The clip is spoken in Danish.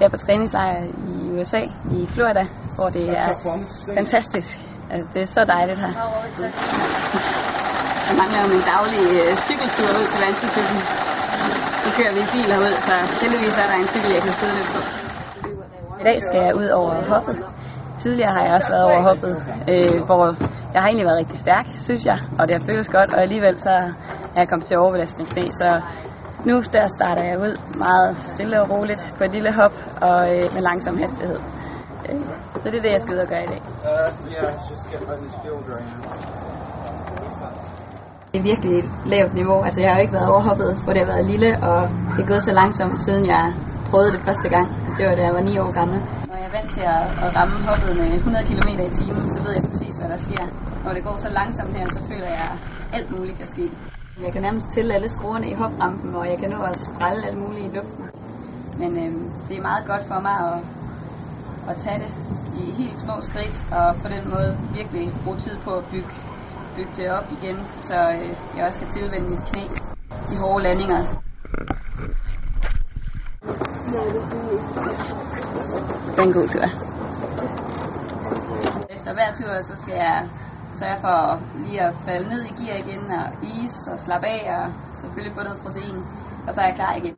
Jeg er på træningslejr i USA, i Florida, hvor det er fantastisk. Altså, det er så dejligt her. Jeg mangler jo min daglige øh, cykeltur ud til vandskibsklubben. Nu kører vi i bil herud, så heldigvis er der en cykel, jeg kan sidde lidt på. I dag skal jeg ud over hoppet. Tidligere har jeg også været over hoppet, øh, hvor jeg har egentlig været rigtig stærk, synes jeg, og det har føltes godt, og alligevel så er jeg kommet til at overbelaste mit knæ, så nu der starter jeg ud meget stille og roligt på et lille hop og øh, med langsom hastighed. Øh, så det er det, jeg skal ud og gøre i dag. Uh. Det er virkelig lavt niveau. Altså jeg har jo ikke været overhoppet, hvor det har været lille, og det er gået så langsomt, siden jeg prøvede det første gang. Det var da jeg var 9 år gammel. Når jeg er vant til at, at ramme hoppet med 100 km i timen, så ved jeg præcis, hvad der sker. Når det går så langsomt her, så føler jeg, at alt muligt kan ske. Jeg kan nærmest til alle skruerne i hoprampen, og jeg kan nå at sprælle alle mulige i luften. Men øh, det er meget godt for mig at, at tage det i helt små skridt, og på den måde virkelig bruge tid på at bygge, bygge det op igen, så øh, jeg også kan tilvende mit knæ. De hårde landinger. Det er en god tur. Efter hver tur, så skal jeg så jeg får lige at falde ned i gear igen og is og slappe af og selvfølgelig få noget protein. Og så er jeg klar igen.